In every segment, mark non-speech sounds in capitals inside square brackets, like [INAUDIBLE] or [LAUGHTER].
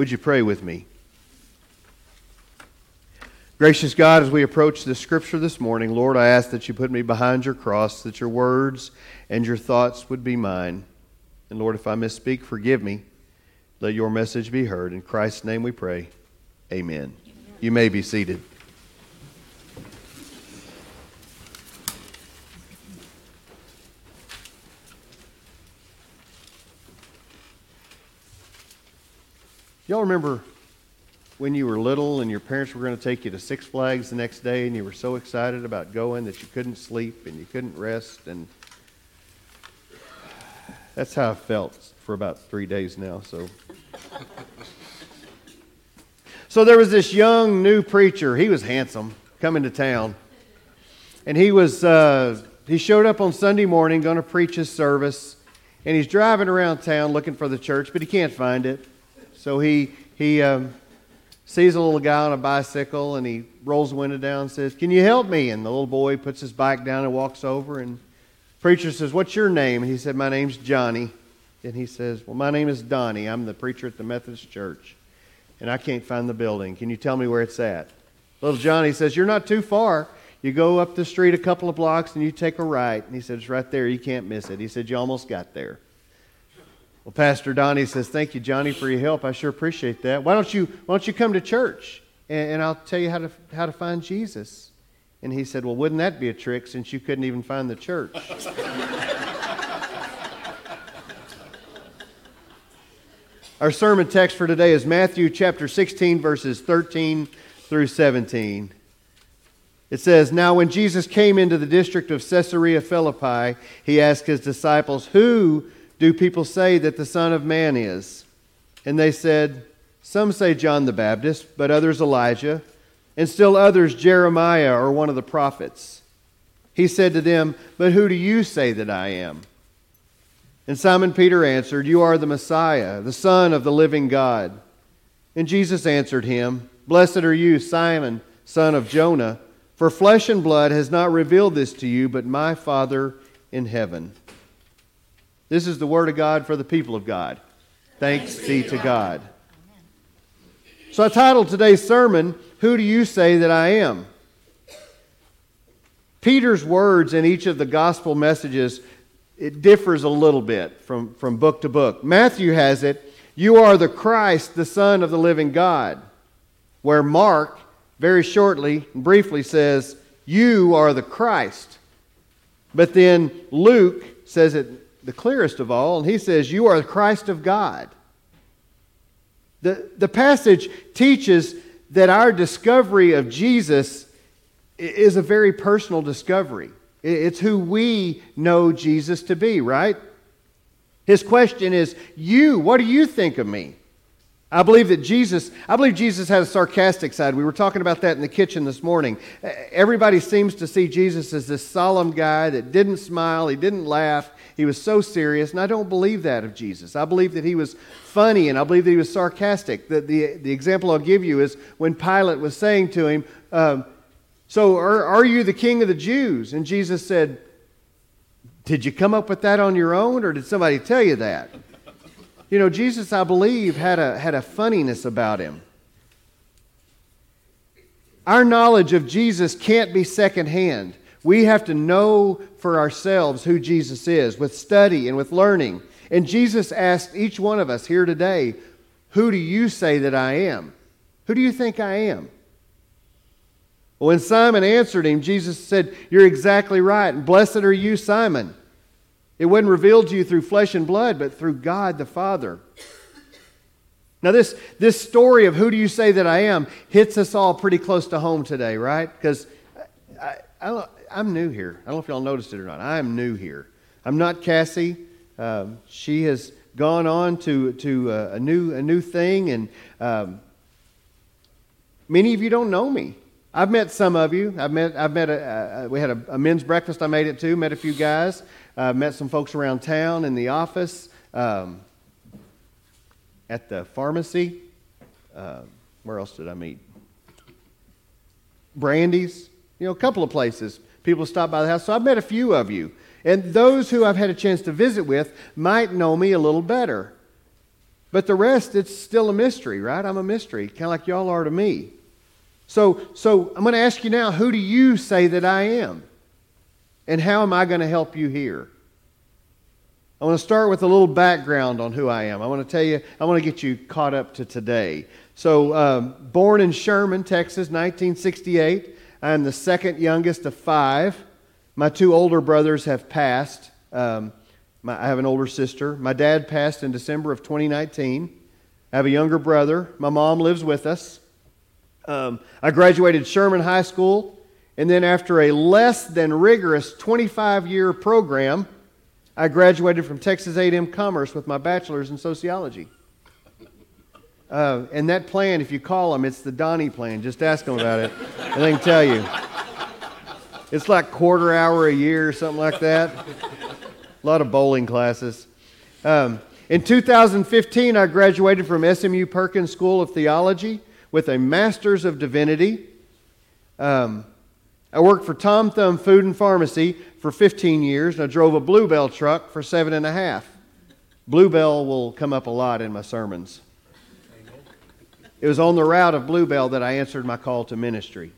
Would you pray with me? Gracious God, as we approach the scripture this morning, Lord, I ask that you put me behind your cross, that your words and your thoughts would be mine. And Lord, if I misspeak, forgive me. Let your message be heard. In Christ's name we pray. Amen. Amen. You may be seated. Y'all remember when you were little and your parents were going to take you to Six Flags the next day and you were so excited about going that you couldn't sleep and you couldn't rest and that's how I felt for about three days now. So, [LAUGHS] so there was this young new preacher. He was handsome coming to town, and he was uh, he showed up on Sunday morning, going to preach his service, and he's driving around town looking for the church, but he can't find it. So he he um, sees a little guy on a bicycle and he rolls the window down and says, Can you help me? And the little boy puts his bike down and walks over. And preacher says, What's your name? And he said, My name's Johnny. And he says, Well, my name is Donnie. I'm the preacher at the Methodist Church. And I can't find the building. Can you tell me where it's at? Little Johnny says, You're not too far. You go up the street a couple of blocks and you take a right. And he said, It's right there. You can't miss it. He said, You almost got there. Well, Pastor Donnie says, Thank you, Johnny, for your help. I sure appreciate that. Why don't you, why don't you come to church and, and I'll tell you how to, how to find Jesus? And he said, Well, wouldn't that be a trick since you couldn't even find the church? [LAUGHS] Our sermon text for today is Matthew chapter 16, verses 13 through 17. It says, Now when Jesus came into the district of Caesarea Philippi, he asked his disciples, Who do people say that the Son of Man is? And they said, Some say John the Baptist, but others Elijah, and still others Jeremiah or one of the prophets. He said to them, But who do you say that I am? And Simon Peter answered, You are the Messiah, the Son of the living God. And Jesus answered him, Blessed are you, Simon, son of Jonah, for flesh and blood has not revealed this to you, but my Father in heaven. This is the word of God for the people of God. Thanks, Thanks be to God. So I titled today's sermon, Who Do You Say That I Am? Peter's words in each of the gospel messages, it differs a little bit from, from book to book. Matthew has it, You are the Christ, the Son of the living God. Where Mark, very shortly and briefly, says, You are the Christ. But then Luke says it the clearest of all, and he says, You are the Christ of God. The, the passage teaches that our discovery of Jesus is a very personal discovery. It's who we know Jesus to be, right? His question is, You, what do you think of me? I believe that Jesus, I believe Jesus had a sarcastic side. We were talking about that in the kitchen this morning. Everybody seems to see Jesus as this solemn guy that didn't smile, he didn't laugh, he was so serious, and I don't believe that of Jesus. I believe that he was funny, and I believe that he was sarcastic. The, the, the example I'll give you is when Pilate was saying to him, um, So are, are you the king of the Jews? And Jesus said, Did you come up with that on your own, or did somebody tell you that? You know, Jesus, I believe, had a, had a funniness about him. Our knowledge of Jesus can't be secondhand. We have to know for ourselves who Jesus is with study and with learning. And Jesus asked each one of us here today, Who do you say that I am? Who do you think I am? When Simon answered him, Jesus said, You're exactly right. And blessed are you, Simon. It wasn't revealed to you through flesh and blood, but through God the Father. Now, this, this story of who do you say that I am hits us all pretty close to home today, right? Because I, I, I'm new here. I don't know if y'all noticed it or not. I am new here. I'm not Cassie. Um, she has gone on to, to uh, a, new, a new thing, and um, many of you don't know me. I've met some of you. I've met, I've met a, we had a, a, men's breakfast I made it to, met a few guys, uh, met some folks around town in the office, um, at the pharmacy. Uh, where else did I meet? Brandy's, you know, a couple of places. People stop by the house. So I've met a few of you. And those who I've had a chance to visit with might know me a little better. But the rest, it's still a mystery, right? I'm a mystery, kind of like y'all are to me. So, so I'm going to ask you now who do you say that I am? And how am I going to help you here? I want to start with a little background on who I am. I want to tell you, I want to get you caught up to today. So, um, born in Sherman, Texas, 1968. I'm the second youngest of five. My two older brothers have passed. Um, my, I have an older sister. My dad passed in December of 2019. I have a younger brother. My mom lives with us. Um, I graduated Sherman High School, and then after a less than rigorous 25 year program, I graduated from Texas A&M Commerce with my bachelor's in sociology. Uh, and that plan, if you call them, it's the Donnie plan. Just ask them about it, and they can tell you. It's like quarter hour a year or something like that. A lot of bowling classes. Um, in 2015, I graduated from SMU Perkins School of Theology with a Master's of Divinity. Um, I worked for Tom Thumb Food and Pharmacy for 15 years, and I drove a Bluebell truck for seven and a half. Bluebell will come up a lot in my sermons. It was on the route of Bluebell that I answered my call to ministry.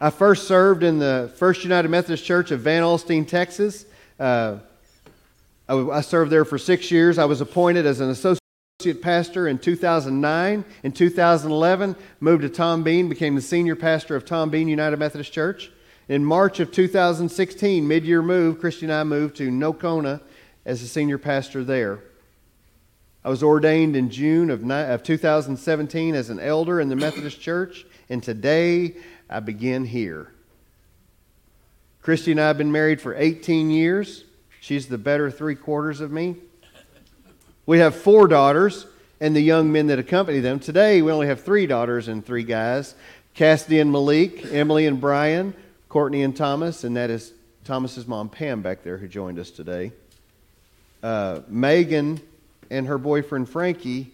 I first served in the First United Methodist Church of Van Alstyne, Texas. Uh, I, I served there for six years. I was appointed as an associate pastor in 2009. In 2011, moved to Tom Bean, became the senior pastor of Tom Bean United Methodist Church. In March of 2016, mid-year move, Christy and I moved to Nocona as a senior pastor there. I was ordained in June of, of 2017 as an elder in the Methodist Church, and today I begin here. Christy and I have been married for 18 years. She's the better three quarters of me. We have four daughters and the young men that accompany them. Today, we only have three daughters and three guys Cassidy and Malik, Emily and Brian, Courtney and Thomas, and that is Thomas's mom, Pam, back there, who joined us today. Uh, Megan and her boyfriend, Frankie,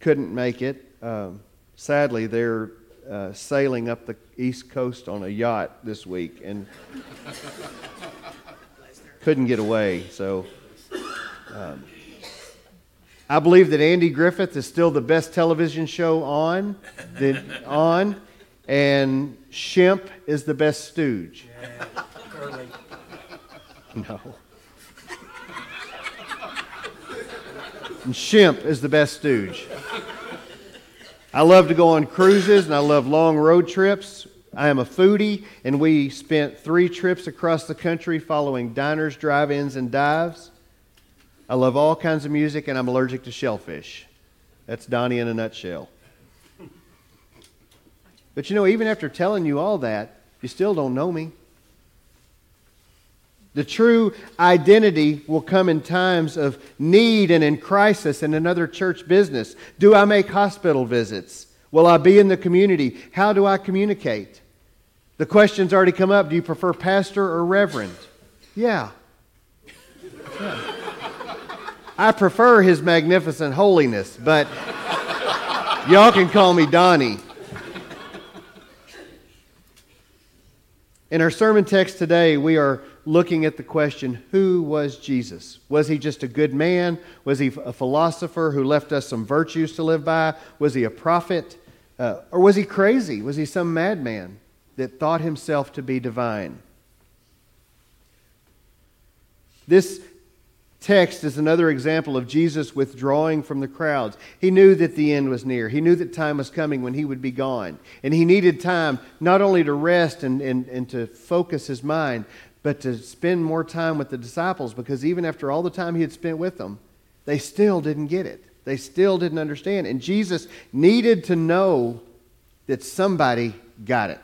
couldn't make it. Um, sadly, they're uh, sailing up the East Coast on a yacht this week and [LAUGHS] couldn't get away. So um, I believe that Andy Griffith is still the best television show on, the, on and Shemp is the best stooge. Yeah, no. And Shemp is the best stooge. I love to go on cruises and I love long road trips. I am a foodie, and we spent three trips across the country following diners, drive ins, and dives. I love all kinds of music, and I'm allergic to shellfish. That's Donnie in a nutshell. But you know, even after telling you all that, you still don't know me. The true identity will come in times of need and in crisis and another church business. Do I make hospital visits? Will I be in the community? How do I communicate? The question's already come up. Do you prefer pastor or reverend? Yeah. yeah. I prefer his magnificent holiness, but y'all can call me Donnie. In our sermon text today, we are looking at the question who was Jesus? Was he just a good man? Was he a philosopher who left us some virtues to live by? Was he a prophet? Uh, or was he crazy? Was he some madman that thought himself to be divine? This text is another example of Jesus withdrawing from the crowds. He knew that the end was near. He knew that time was coming when he would be gone. And he needed time not only to rest and, and, and to focus his mind, but to spend more time with the disciples because even after all the time he had spent with them, they still didn't get it. They still didn't understand. And Jesus needed to know that somebody got it,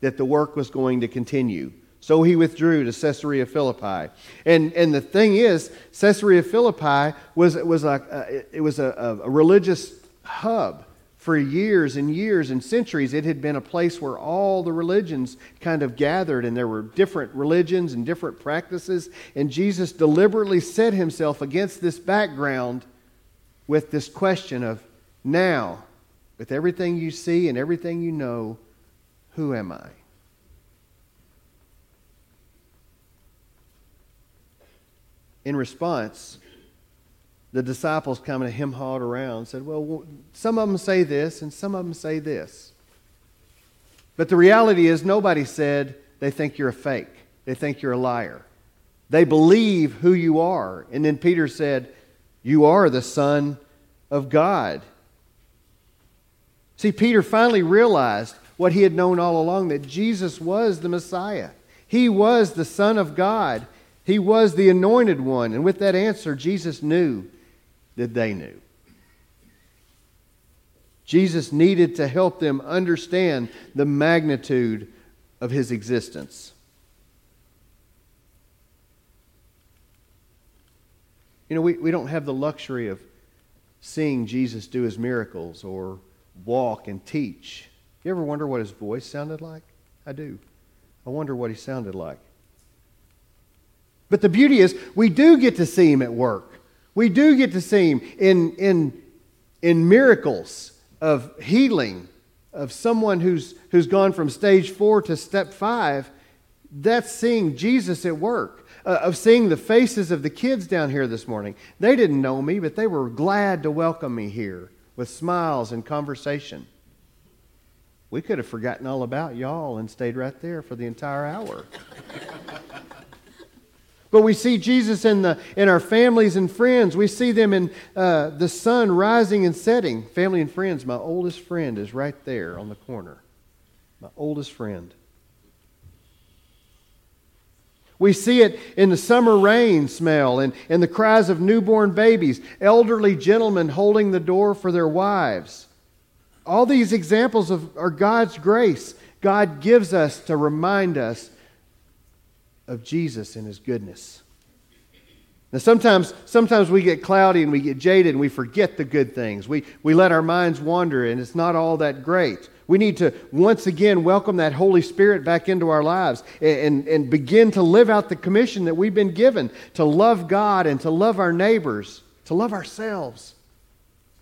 that the work was going to continue. So he withdrew to Caesarea Philippi. And, and the thing is, Caesarea Philippi was, was, a, uh, it was a, a religious hub for years and years and centuries, it had been a place where all the religions kind of gathered, and there were different religions and different practices. And Jesus deliberately set himself against this background with this question of now, with everything you see and everything you know, who am I? In response, the disciples kind of him hawed around said, Well, some of them say this and some of them say this. But the reality is, nobody said they think you're a fake, they think you're a liar. They believe who you are. And then Peter said, You are the Son of God. See, Peter finally realized what he had known all along that Jesus was the Messiah. He was the Son of God. He was the anointed one. And with that answer, Jesus knew that they knew. Jesus needed to help them understand the magnitude of his existence. You know, we, we don't have the luxury of seeing Jesus do his miracles or walk and teach. You ever wonder what his voice sounded like? I do. I wonder what he sounded like. But the beauty is, we do get to see him at work. We do get to see him in, in, in miracles of healing of someone who's, who's gone from stage four to step five. That's seeing Jesus at work. Uh, of seeing the faces of the kids down here this morning. They didn't know me, but they were glad to welcome me here with smiles and conversation. We could have forgotten all about y'all and stayed right there for the entire hour. [LAUGHS] but we see Jesus in, the, in our families and friends. We see them in uh, the sun rising and setting. Family and friends, my oldest friend is right there on the corner. My oldest friend. We see it in the summer rain smell and, and the cries of newborn babies, elderly gentlemen holding the door for their wives. All these examples of, are God's grace. God gives us to remind us of Jesus and his goodness. Now, sometimes, sometimes we get cloudy and we get jaded and we forget the good things. We, we let our minds wander and it's not all that great. We need to once again welcome that Holy Spirit back into our lives and, and, and, begin to live out the commission that we've been given to love God and to love our neighbors, to love ourselves,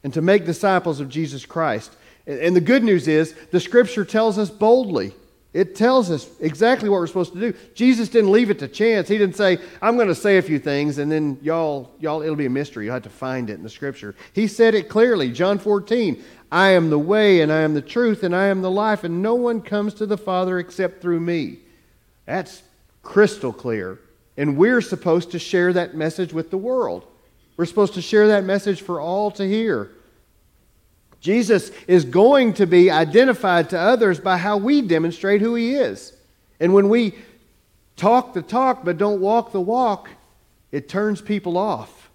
and to make disciples of Jesus Christ. And, and the good news is the Scripture tells us boldly. It tells us exactly what we're supposed to do. Jesus didn't leave it to chance. He didn't say, I'm going to say a few things and then y'all, y'all, it'll be a mystery. You'll have to find it in the scripture. He said it clearly. John 14, I am the way, and I am the truth, and I am the life, and no one comes to the Father except through me. That's crystal clear. And we're supposed to share that message with the world. We're supposed to share that message for all to hear. Jesus is going to be identified to others by how we demonstrate who he is. And when we talk the talk but don't walk the walk, it turns people off.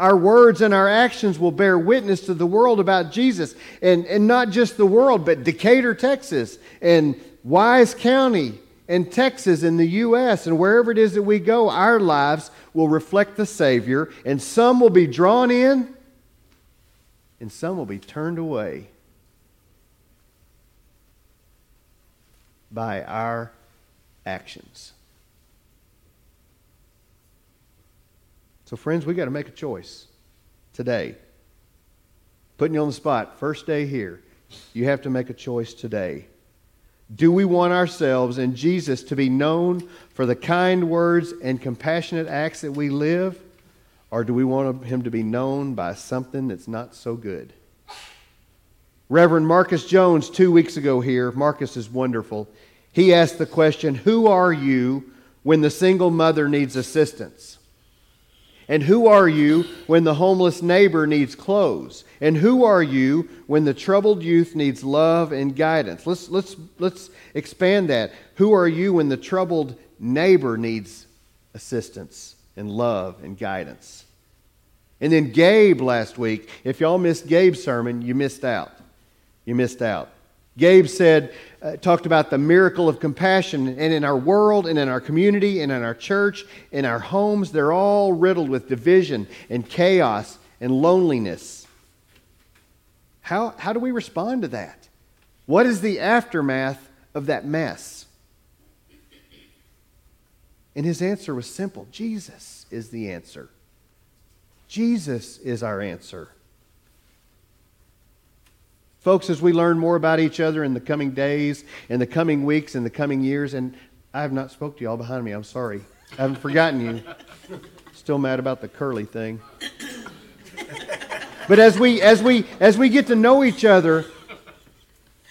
Our words and our actions will bear witness to the world about Jesus. And, and not just the world, but Decatur, Texas, and Wise County, and Texas, and the U.S., and wherever it is that we go, our lives will reflect the Savior, and some will be drawn in, and some will be turned away by our actions. So, friends, we got to make a choice today. Putting you on the spot, first day here, you have to make a choice today. Do we want ourselves and Jesus to be known for the kind words and compassionate acts that we live? Or do we want him to be known by something that's not so good? Reverend Marcus Jones, two weeks ago here, Marcus is wonderful. He asked the question Who are you when the single mother needs assistance? And who are you when the homeless neighbor needs clothes? And who are you when the troubled youth needs love and guidance? Let's, let's, let's expand that. Who are you when the troubled neighbor needs assistance and love and guidance? And then Gabe last week, if y'all missed Gabe's sermon, you missed out. You missed out. Gabe said, uh, talked about the miracle of compassion. And in our world, and in our community, and in our church, in our homes, they're all riddled with division and chaos and loneliness. How, how do we respond to that? What is the aftermath of that mess? And his answer was simple Jesus is the answer. Jesus is our answer. Folks, as we learn more about each other in the coming days, in the coming weeks, in the coming years, and I have not spoke to y'all behind me. I'm sorry. I haven't forgotten you. Still mad about the curly thing. But as we, as, we, as we get to know each other,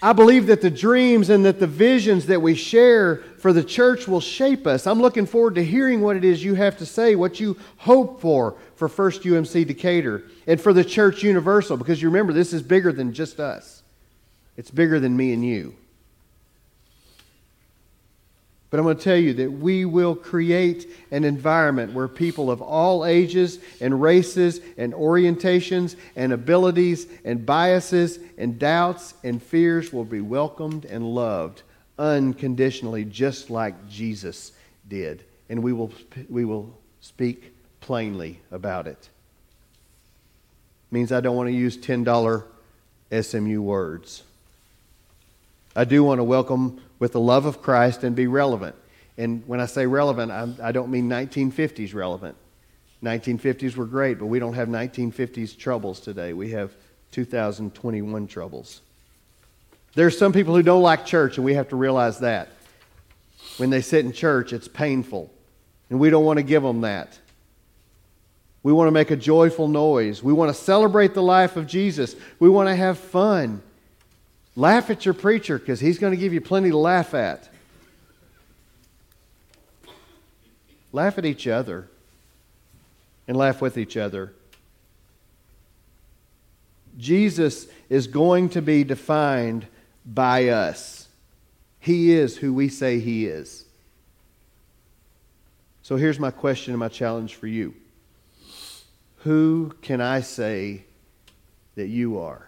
I believe that the dreams and that the visions that we share for the church will shape us. I'm looking forward to hearing what it is you have to say, what you hope for for First UMC Decatur and for the church universal, because you remember this is bigger than just us. It's bigger than me and you. But I'm going to tell you that we will create an environment where people of all ages and races and orientations and abilities and biases and doubts and fears will be welcomed and loved unconditionally, just like Jesus did. And we will, we will speak plainly about it. Means I don't want to use $10 SMU words. I do want to welcome with the love of Christ and be relevant. And when I say relevant, I'm, I do not mean 1950s relevant. 1950s were great, but we don't have 1950s troubles today. We have 2021 troubles. There are some people who don't like church, and we have to realize that. When they sit in church, it's painful, and we don't want to give them that. We want to make a joyful noise. We want to celebrate the life of Jesus. We want to have fun. Laugh at your preacher because he's going to give you plenty to laugh at. Laugh at each other and laugh with each other. Jesus is going to be defined by us. He is who we say he is. So here's my question and my challenge for you Who can I say that you are?